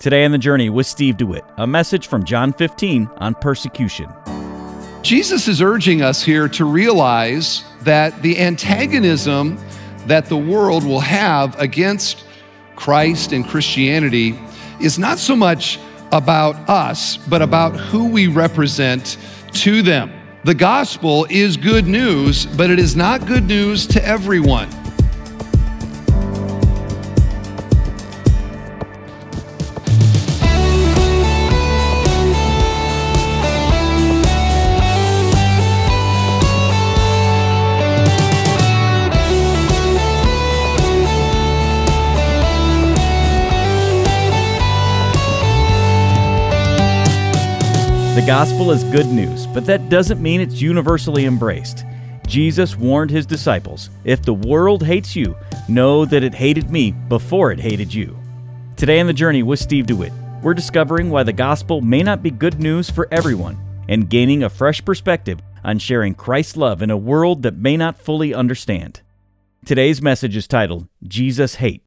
Today on the journey with Steve DeWitt, a message from John 15 on persecution. Jesus is urging us here to realize that the antagonism that the world will have against Christ and Christianity is not so much about us, but about who we represent to them. The gospel is good news, but it is not good news to everyone. The gospel is good news, but that doesn't mean it's universally embraced. Jesus warned his disciples if the world hates you, know that it hated me before it hated you. Today on the journey with Steve DeWitt, we're discovering why the gospel may not be good news for everyone and gaining a fresh perspective on sharing Christ's love in a world that may not fully understand. Today's message is titled Jesus Hate,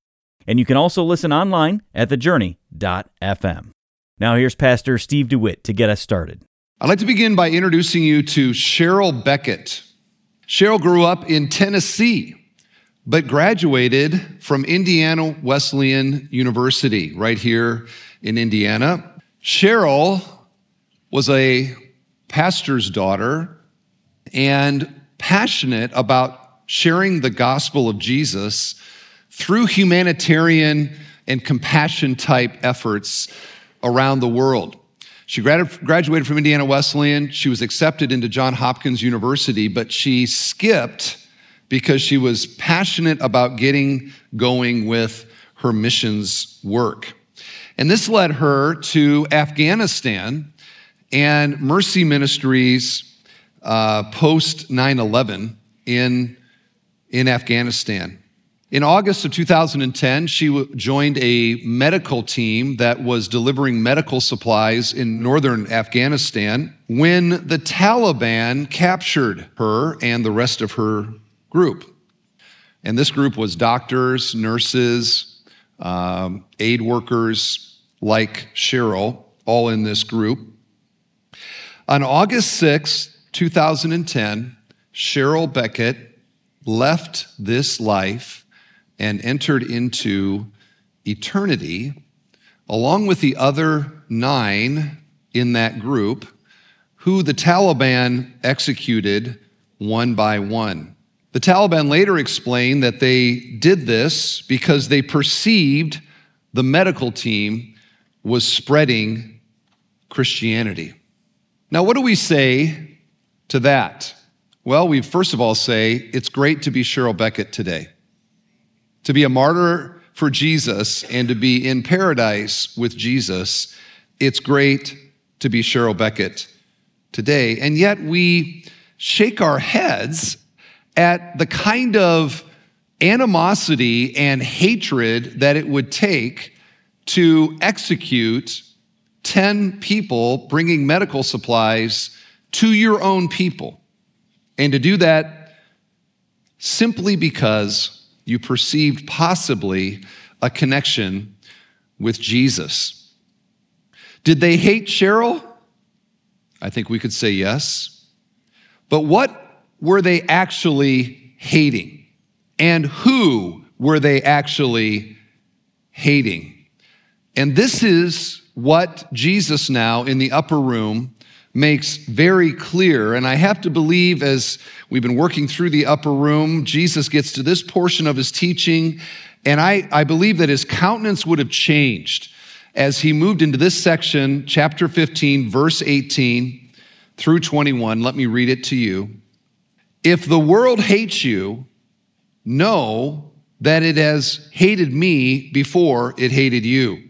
and you can also listen online at thejourney.fm. Now, here's Pastor Steve DeWitt to get us started. I'd like to begin by introducing you to Cheryl Beckett. Cheryl grew up in Tennessee, but graduated from Indiana Wesleyan University right here in Indiana. Cheryl was a pastor's daughter and passionate about sharing the gospel of Jesus through humanitarian and compassion type efforts around the world. She graduated from Indiana Wesleyan. She was accepted into Johns Hopkins University, but she skipped because she was passionate about getting going with her missions work. And this led her to Afghanistan and Mercy Ministries uh, post 9 11 in, in Afghanistan. In August of 2010, she joined a medical team that was delivering medical supplies in northern Afghanistan when the Taliban captured her and the rest of her group. And this group was doctors, nurses, um, aid workers like Cheryl, all in this group. On August 6, 2010, Cheryl Beckett left this life and entered into eternity, along with the other nine in that group, who the Taliban executed one by one. The Taliban later explained that they did this because they perceived the medical team was spreading Christianity. Now, what do we say to that? Well, we first of all say it's great to be Cheryl Beckett today to be a martyr for Jesus and to be in paradise with Jesus, it's great to be Cheryl Beckett today. And yet we shake our heads at the kind of animosity and hatred that it would take to execute 10 people bringing medical supplies to your own people. And to do that simply because you perceived possibly a connection with Jesus. Did they hate Cheryl? I think we could say yes. But what were they actually hating? And who were they actually hating? And this is what Jesus now in the upper room makes very clear. And I have to believe, as we've been working through the upper room, Jesus gets to this portion of his teaching, and I, I believe that his countenance would have changed as he moved into this section, chapter 15, verse 18 through 21. Let me read it to you. If the world hates you, know that it has hated me before it hated you.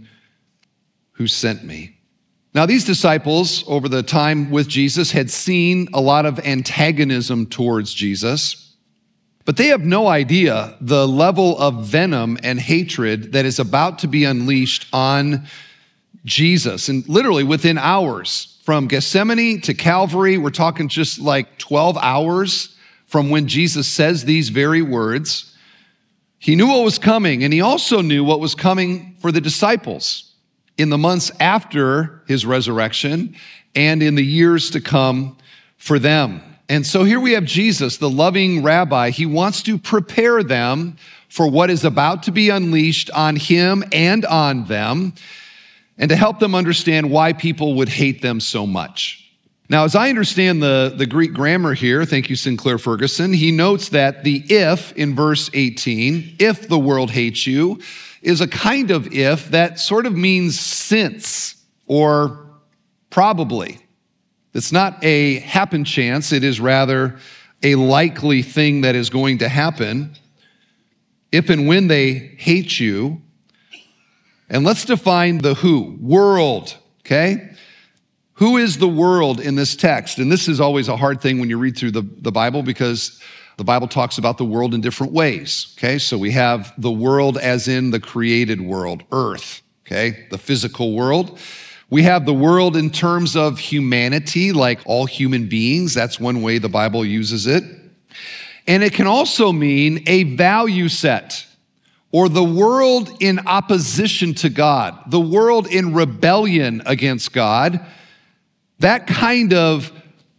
who sent me. Now, these disciples, over the time with Jesus, had seen a lot of antagonism towards Jesus, but they have no idea the level of venom and hatred that is about to be unleashed on Jesus. And literally within hours, from Gethsemane to Calvary, we're talking just like 12 hours from when Jesus says these very words. He knew what was coming, and he also knew what was coming for the disciples in the months after his resurrection and in the years to come for them. And so here we have Jesus, the loving rabbi. He wants to prepare them for what is about to be unleashed on him and on them, and to help them understand why people would hate them so much. Now, as I understand the, the Greek grammar here, thank you, Sinclair Ferguson, he notes that the if in verse 18, if the world hates you, is a kind of if that sort of means since or probably. It's not a happen chance, it is rather a likely thing that is going to happen if and when they hate you. And let's define the who world, okay? Who is the world in this text? And this is always a hard thing when you read through the, the Bible because the Bible talks about the world in different ways. Okay, so we have the world as in the created world, earth, okay, the physical world. We have the world in terms of humanity, like all human beings. That's one way the Bible uses it. And it can also mean a value set or the world in opposition to God, the world in rebellion against God. That kind of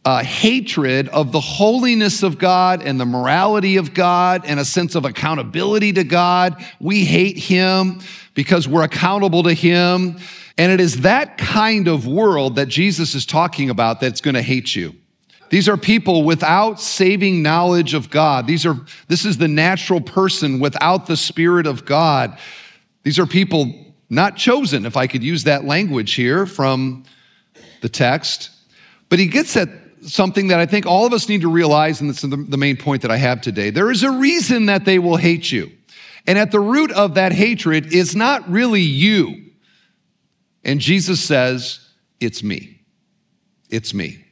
uh, hatred of the holiness of God and the morality of God and a sense of accountability to God. We hate Him because we're accountable to Him. And it is that kind of world that Jesus is talking about that's going to hate you. These are people without saving knowledge of God. These are, this is the natural person without the Spirit of God. These are people not chosen, if I could use that language here from the text. But he gets at something that I think all of us need to realize, and this is the main point that I have today. There is a reason that they will hate you. And at the root of that hatred is not really you. And Jesus says, It's me. It's me.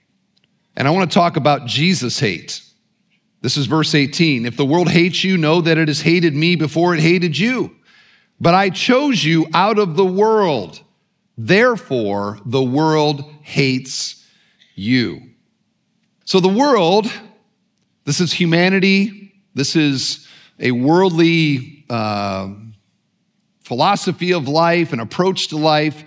And I want to talk about Jesus' hate. This is verse 18. If the world hates you, know that it has hated me before it hated you. But I chose you out of the world. Therefore, the world hates you. So, the world, this is humanity, this is a worldly uh, philosophy of life, an approach to life,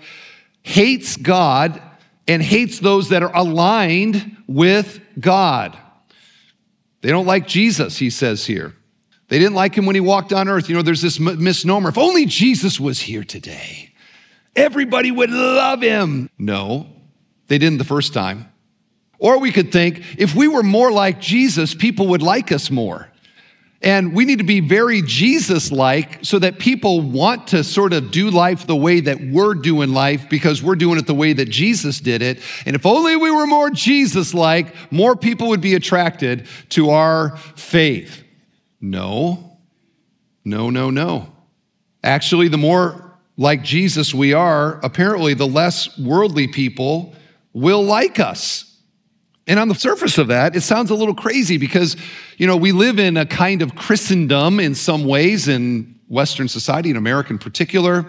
hates God and hates those that are aligned with God. They don't like Jesus, he says here. They didn't like him when he walked on earth. You know, there's this misnomer if only Jesus was here today, everybody would love him. No, they didn't the first time. Or we could think if we were more like Jesus, people would like us more. And we need to be very Jesus like so that people want to sort of do life the way that we're doing life because we're doing it the way that Jesus did it. And if only we were more Jesus like, more people would be attracted to our faith. No, no, no, no. Actually, the more like Jesus we are, apparently, the less worldly people will like us. And on the surface of that, it sounds a little crazy because, you know, we live in a kind of Christendom in some ways in Western society, in America in particular.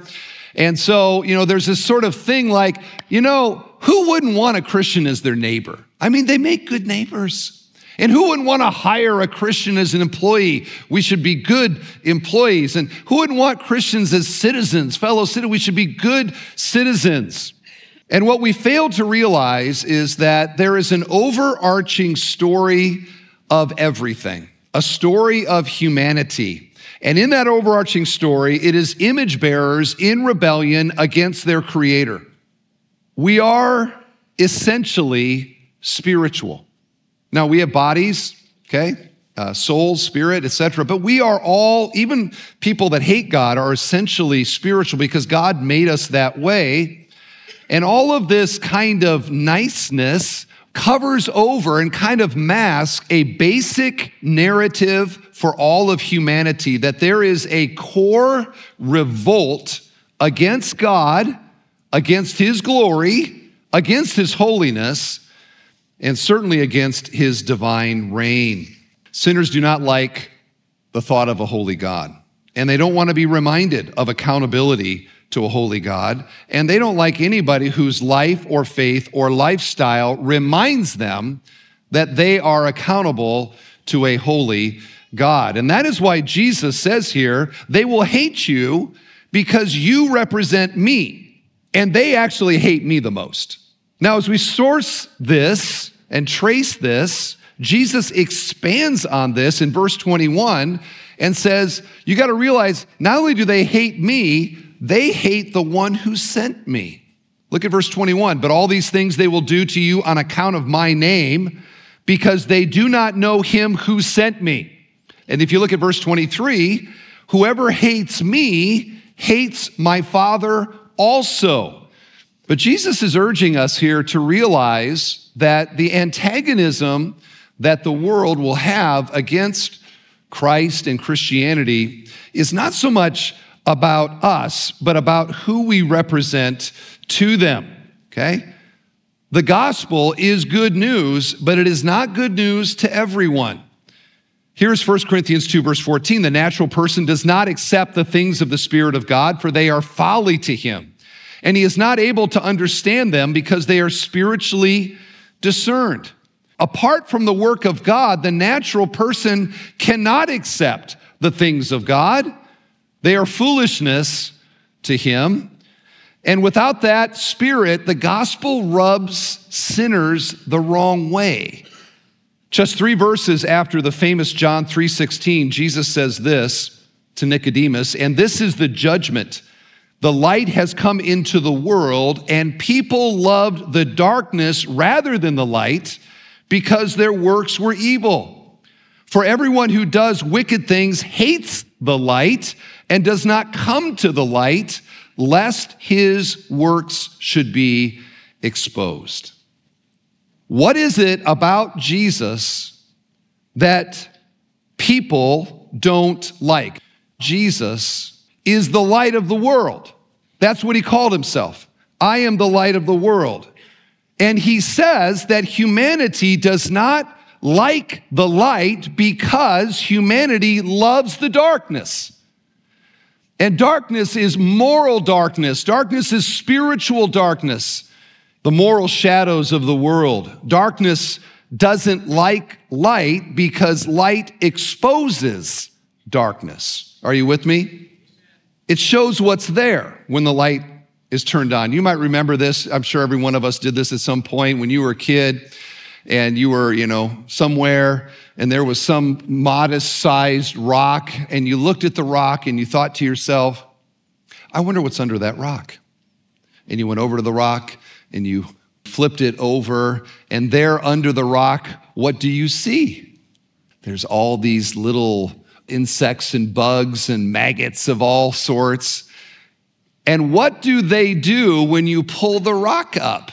And so, you know, there's this sort of thing like, you know, who wouldn't want a Christian as their neighbor? I mean, they make good neighbors. And who wouldn't want to hire a Christian as an employee? We should be good employees. And who wouldn't want Christians as citizens, fellow citizens? We should be good citizens. And what we fail to realize is that there is an overarching story of everything, a story of humanity. And in that overarching story, it is image bearers in rebellion against their creator. We are essentially spiritual. Now, we have bodies, okay? Uh, soul, spirit, etc. But we are all, even people that hate God, are essentially spiritual because God made us that way. And all of this kind of niceness covers over and kind of masks a basic narrative for all of humanity that there is a core revolt against God, against his glory, against his holiness, and certainly against his divine reign. Sinners do not like the thought of a holy God, and they don't want to be reminded of accountability to a holy God, and they don't like anybody whose life or faith or lifestyle reminds them that they are accountable to a holy God. And that is why Jesus says here, they will hate you because you represent me. And they actually hate me the most. Now, as we source this and trace this, Jesus expands on this in verse 21 and says, You got to realize not only do they hate me, they hate the one who sent me. Look at verse 21. But all these things they will do to you on account of my name, because they do not know him who sent me. And if you look at verse 23, whoever hates me hates my Father also. But Jesus is urging us here to realize that the antagonism that the world will have against Christ and Christianity is not so much about us, but about who we represent to them. Okay? The gospel is good news, but it is not good news to everyone. Here's 1 Corinthians 2, verse 14. The natural person does not accept the things of the Spirit of God, for they are folly to him. And he is not able to understand them because they are spiritually discerned. Apart from the work of God, the natural person cannot accept the things of God. They are foolishness to him. And without that spirit, the gospel rubs sinners the wrong way. Just 3 verses after the famous John 3:16, Jesus says this to Nicodemus, and this is the judgment. The light has come into the world, and people loved the darkness rather than the light because their works were evil. For everyone who does wicked things hates the light and does not come to the light, lest his works should be exposed. What is it about Jesus that people don't like? Jesus is the light of the world. That's what he called himself. I am the light of the world. And he says that humanity does not like the light because humanity loves the darkness. And darkness is moral darkness, darkness is spiritual darkness the moral shadows of the world. Darkness doesn't like light because light exposes darkness. Are you with me? It shows what's there when the light is turned on. You might remember this. I'm sure every one of us did this at some point when you were a kid and you were, you know, somewhere and there was some modest sized rock and you looked at the rock and you thought to yourself, I wonder what's under that rock. And you went over to the rock and you flipped it over, and there under the rock, what do you see? There's all these little insects and bugs and maggots of all sorts. And what do they do when you pull the rock up?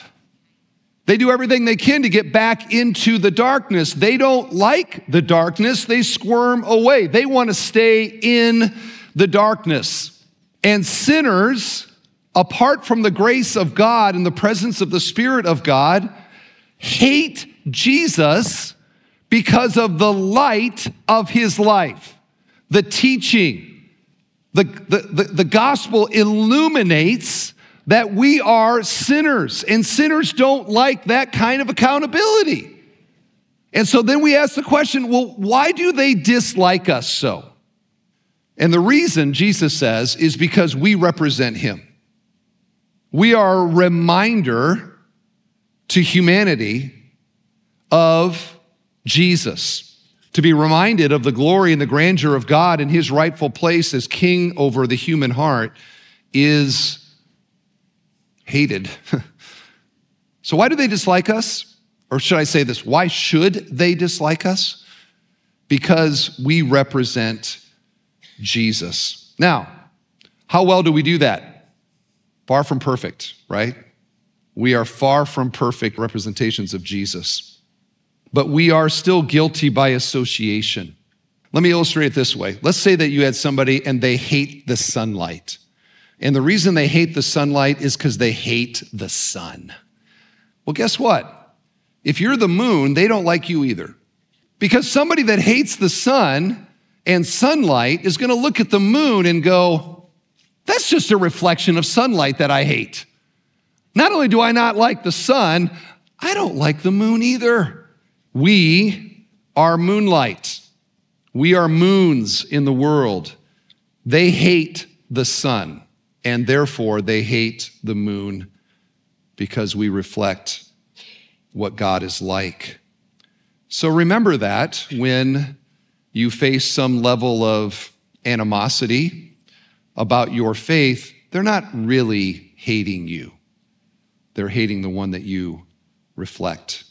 They do everything they can to get back into the darkness. They don't like the darkness, they squirm away. They want to stay in the darkness. And sinners apart from the grace of God and the presence of the Spirit of God, hate Jesus because of the light of his life, the teaching. The, the, the, the, gospel illuminates that we are sinners, and sinners don't like that kind of accountability. And so then we ask the question well, why do they dislike us so? And the reason, Jesus says, is because we represent him. We are a reminder to humanity of Jesus. To be reminded of the glory and the grandeur of God and his rightful place as king over the human heart is hated. so, why do they dislike us? Or should I say this? Why should they dislike us? Because we represent Jesus. Now, how well do we do that? Far from perfect, right? We are far from perfect representations of Jesus, but we are still guilty by association. Let me illustrate it this way. Let's say that you had somebody and they hate the sunlight. And the reason they hate the sunlight is because they hate the sun. Well, guess what? If you're the moon, they don't like you either. Because somebody that hates the sun and sunlight is to look at the moon and go, that's just a reflection of sunlight that I hate. Not only do I not like the sun, I don't like the moon either. We are moonlight. We are moons in the world. They hate the sun, and therefore they hate the moon because we reflect what God is like. So remember that when you face some level of animosity about your faith, they're not really hating you. They're hating the one that you reflect.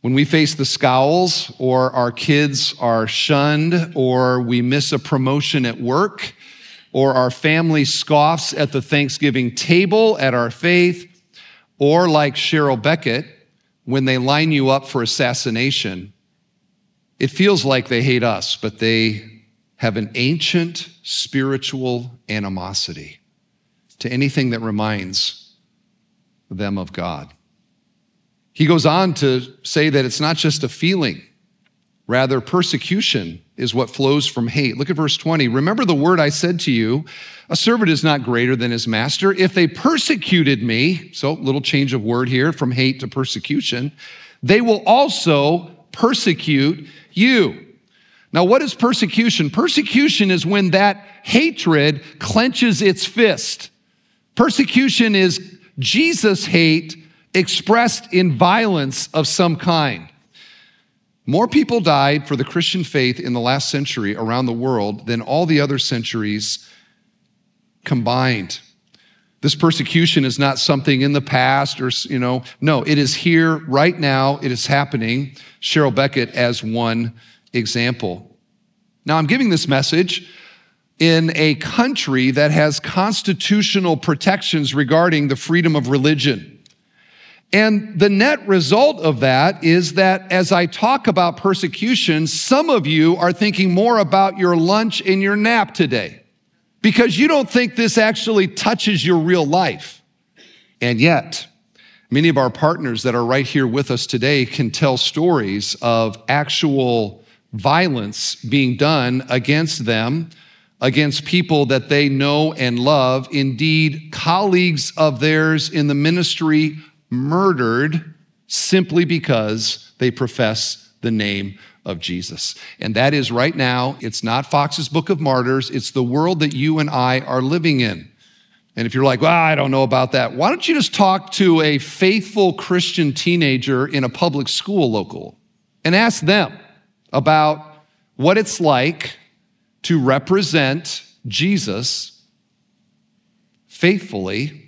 When we face the scowls, or our kids are shunned, or we miss a promotion at work, or our family scoffs at the Thanksgiving table at our faith, or like Cheryl Beckett, when they line you up for assassination, it feels like they hate us, but they have an ancient spiritual animosity to anything that reminds them of God. He goes on to say that it's not just a feeling, rather, persecution is what flows from hate. Look at verse 20. Remember the word I said to you a servant is not greater than his master. If they persecuted me, so little change of word here from hate to persecution, they will also persecute you. Now, what is persecution? Persecution is when that hatred clenches its fist. Persecution is Jesus' hate expressed in violence of some kind. More people died for the Christian faith in the last century around the world than all the other centuries combined. This persecution is not something in the past or, you know, no, it is here right now. It is happening. Cheryl Beckett as one example. Now, I'm giving this message in a country that has constitutional protections regarding the freedom of religion. And the net result of that is that as I talk about persecution, some of you are thinking more about your lunch and your nap today because you don't think this actually touches your real life. And yet, many of our partners that are right here with us today can tell stories of actual violence being done against them, against people that they know and love, indeed, colleagues of theirs in the ministry murdered simply because they profess the name of Jesus. And that is right now, it's not Fox's Book of Martyrs, it's the world that you and I are living in. And if you're like, well, I don't know about that, why don't you just talk to a faithful Christian teenager in a public school local and ask them about what it's like to represent Jesus faithfully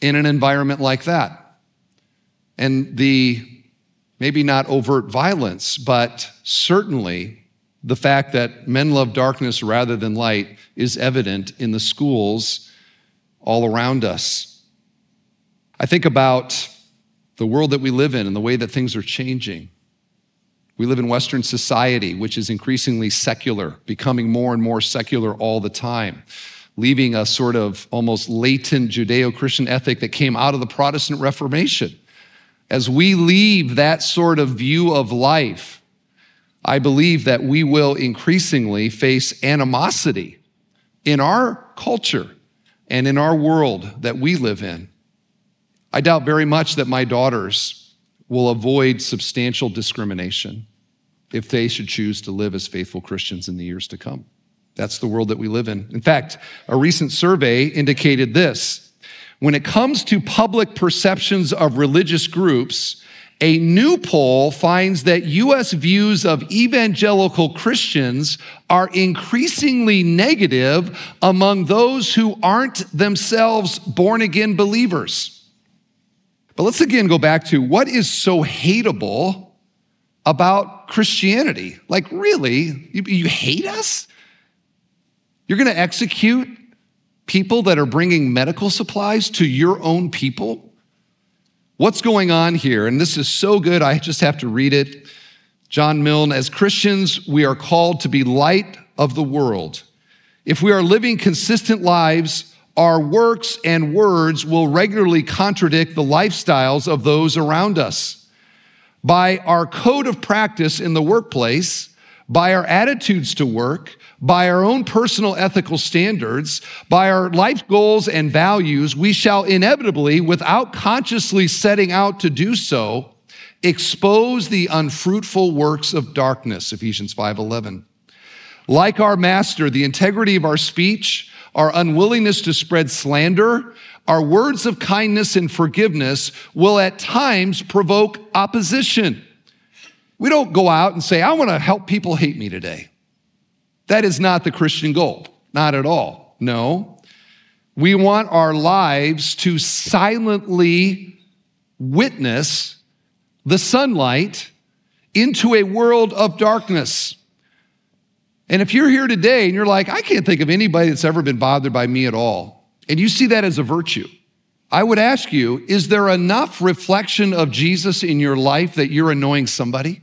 in an environment like that. And the maybe not overt violence, but certainly the fact that men love darkness rather than light is evident in the schools all around us. I think about the world that we live in and the way that things are changing. We live in Western society, which is increasingly secular, becoming more and more secular all the time, leaving a sort of almost latent Judeo Christian ethic that came out of the Protestant Reformation as we leave that sort of view of life, I believe that we will increasingly face animosity in our culture and in our world that we live in. I doubt very much that my daughters will avoid substantial discrimination if they should choose to live as faithful Christians in the years to come. That's the world that we live in. In fact, a recent survey indicated this when it comes to public perceptions of religious groups, a new poll finds that U.S. views of evangelical Christians are increasingly negative among those who aren't themselves born again believers. But let's again go back to what is so hateable about Christianity? Like, really? You, you hate us? You're going to execute people that are bringing medical supplies to your own people? What's going on here? And this is so good, I just have to read it. John Milne, as Christians, we are called to be light of the world. If we are living consistent lives, our works and words will regularly contradict the lifestyles of those around us. By our code of practice in the workplace, by our attitudes to work, by our own personal ethical standards, by our life goals and values, we shall inevitably, without consciously setting out to do so, expose the unfruitful works of darkness, Ephesians 5:11. Like our master, the integrity of our speech, our unwillingness to spread slander, our words of kindness and forgiveness will at times provoke opposition. We don't go out and say, I want to help people hate me today. That is not the Christian goal, not at all. No. We want our lives to silently witness the sunlight into a world of darkness. And if you're here today and you're like, I can't think of anybody that's ever been bothered by me at all, and you see that as a virtue, I would ask you, is there enough reflection of Jesus in your life that you're annoying somebody?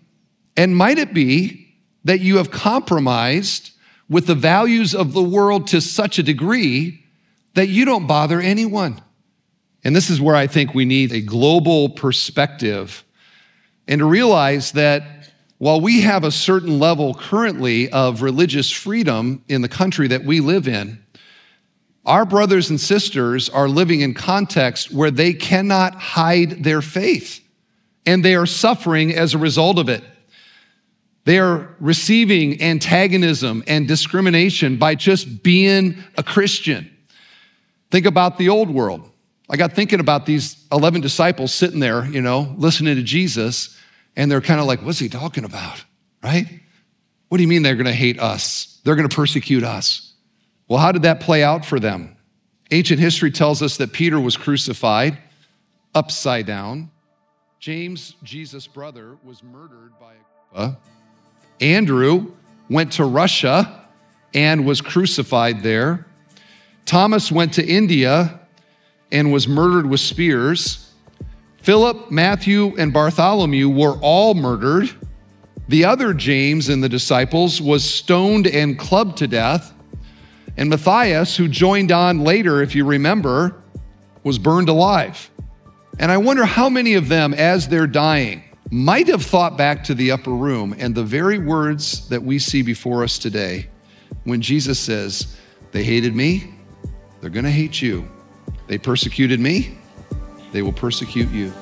And might it be that you have compromised with the values of the world to such a degree that you don't bother anyone? And this is where I think we need a global perspective and to realize that while we have a certain level currently of religious freedom in the country that we live in, our brothers and sisters are living in context where they cannot hide their faith and they are suffering as a result of it. They are receiving antagonism and discrimination by just being a Christian. Think about the old world. I got thinking about these 11 disciples sitting there, you know, listening to Jesus and they're kind of like, what's he talking about? Right? What do you mean they're going to hate us? They're going to persecute us. Well, how did that play out for them? Ancient history tells us that Peter was crucified upside down. James, Jesus' brother, was murdered by a. Andrew went to Russia and was crucified there. Thomas went to India and was murdered with spears. Philip, Matthew, and Bartholomew were all murdered. The other James and the disciples was stoned and clubbed to death. And Matthias, who joined on later, if you remember, was burned alive. And I wonder how many of them, as they're dying, might have thought back to the upper room and the very words that we see before us today when Jesus says, They hated me, they're gonna hate you. They persecuted me, they will persecute you.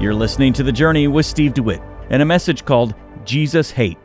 You're listening to The Journey with Steve DeWitt and a message called Jesus Hate.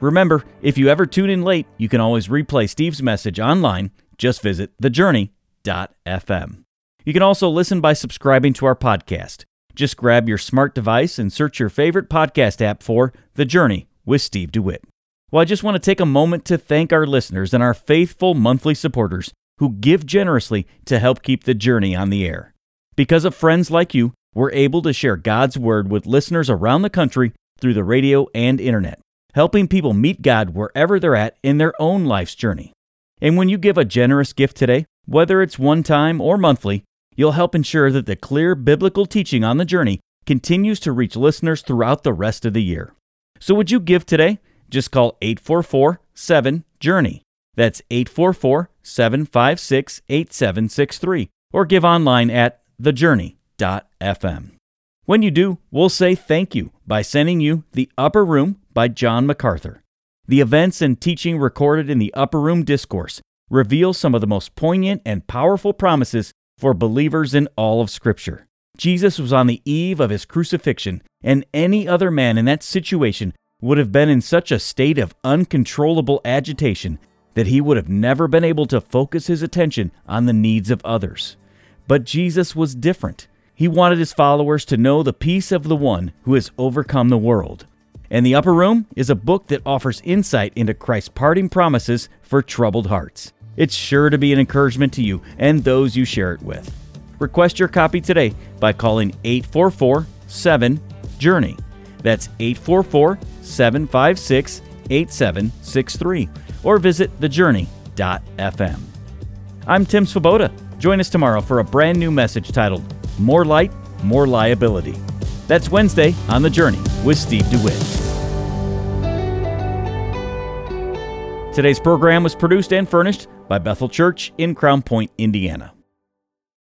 Remember, if you ever tune in late, you can always replay Steve's message online. Just visit thejourney.fm. You can also listen by subscribing to our podcast. Just grab your smart device and search your favorite podcast app for The Journey with Steve DeWitt. Well, I just want to take a moment to thank our listeners and our faithful monthly supporters who give generously to help keep the journey on the air. Because of friends like you, we're able to share God's Word with listeners around the country through the radio and internet, helping people meet God wherever they're at in their own life's journey. And when you give a generous gift today, whether it's one time or monthly, you'll help ensure that the clear biblical teaching on the journey continues to reach listeners throughout the rest of the year. So would you give today? Just call 844 7 Journey. That's 844 756 8763 or give online at thejourney.fm. When you do, we'll say thank you by sending you The Upper Room by John MacArthur. The events and teaching recorded in the Upper Room Discourse reveal some of the most poignant and powerful promises for believers in all of Scripture. Jesus was on the eve of his crucifixion, and any other man in that situation would have been in such a state of uncontrollable agitation that he would have never been able to focus his attention on the needs of others. But Jesus was different. He wanted his followers to know the peace of the one who has overcome the world. And The Upper Room is a book that offers insight into Christ's parting promises for troubled hearts. It's sure to be an encouragement to you and those you share it with. Request your copy today by calling 844 7 Journey. That's 844 756 8763 or visit thejourney.fm. I'm Tim Swoboda. Join us tomorrow for a brand new message titled More Light, More Liability. That's Wednesday on The Journey with Steve DeWitt. Today's program was produced and furnished by Bethel Church in Crown Point, Indiana.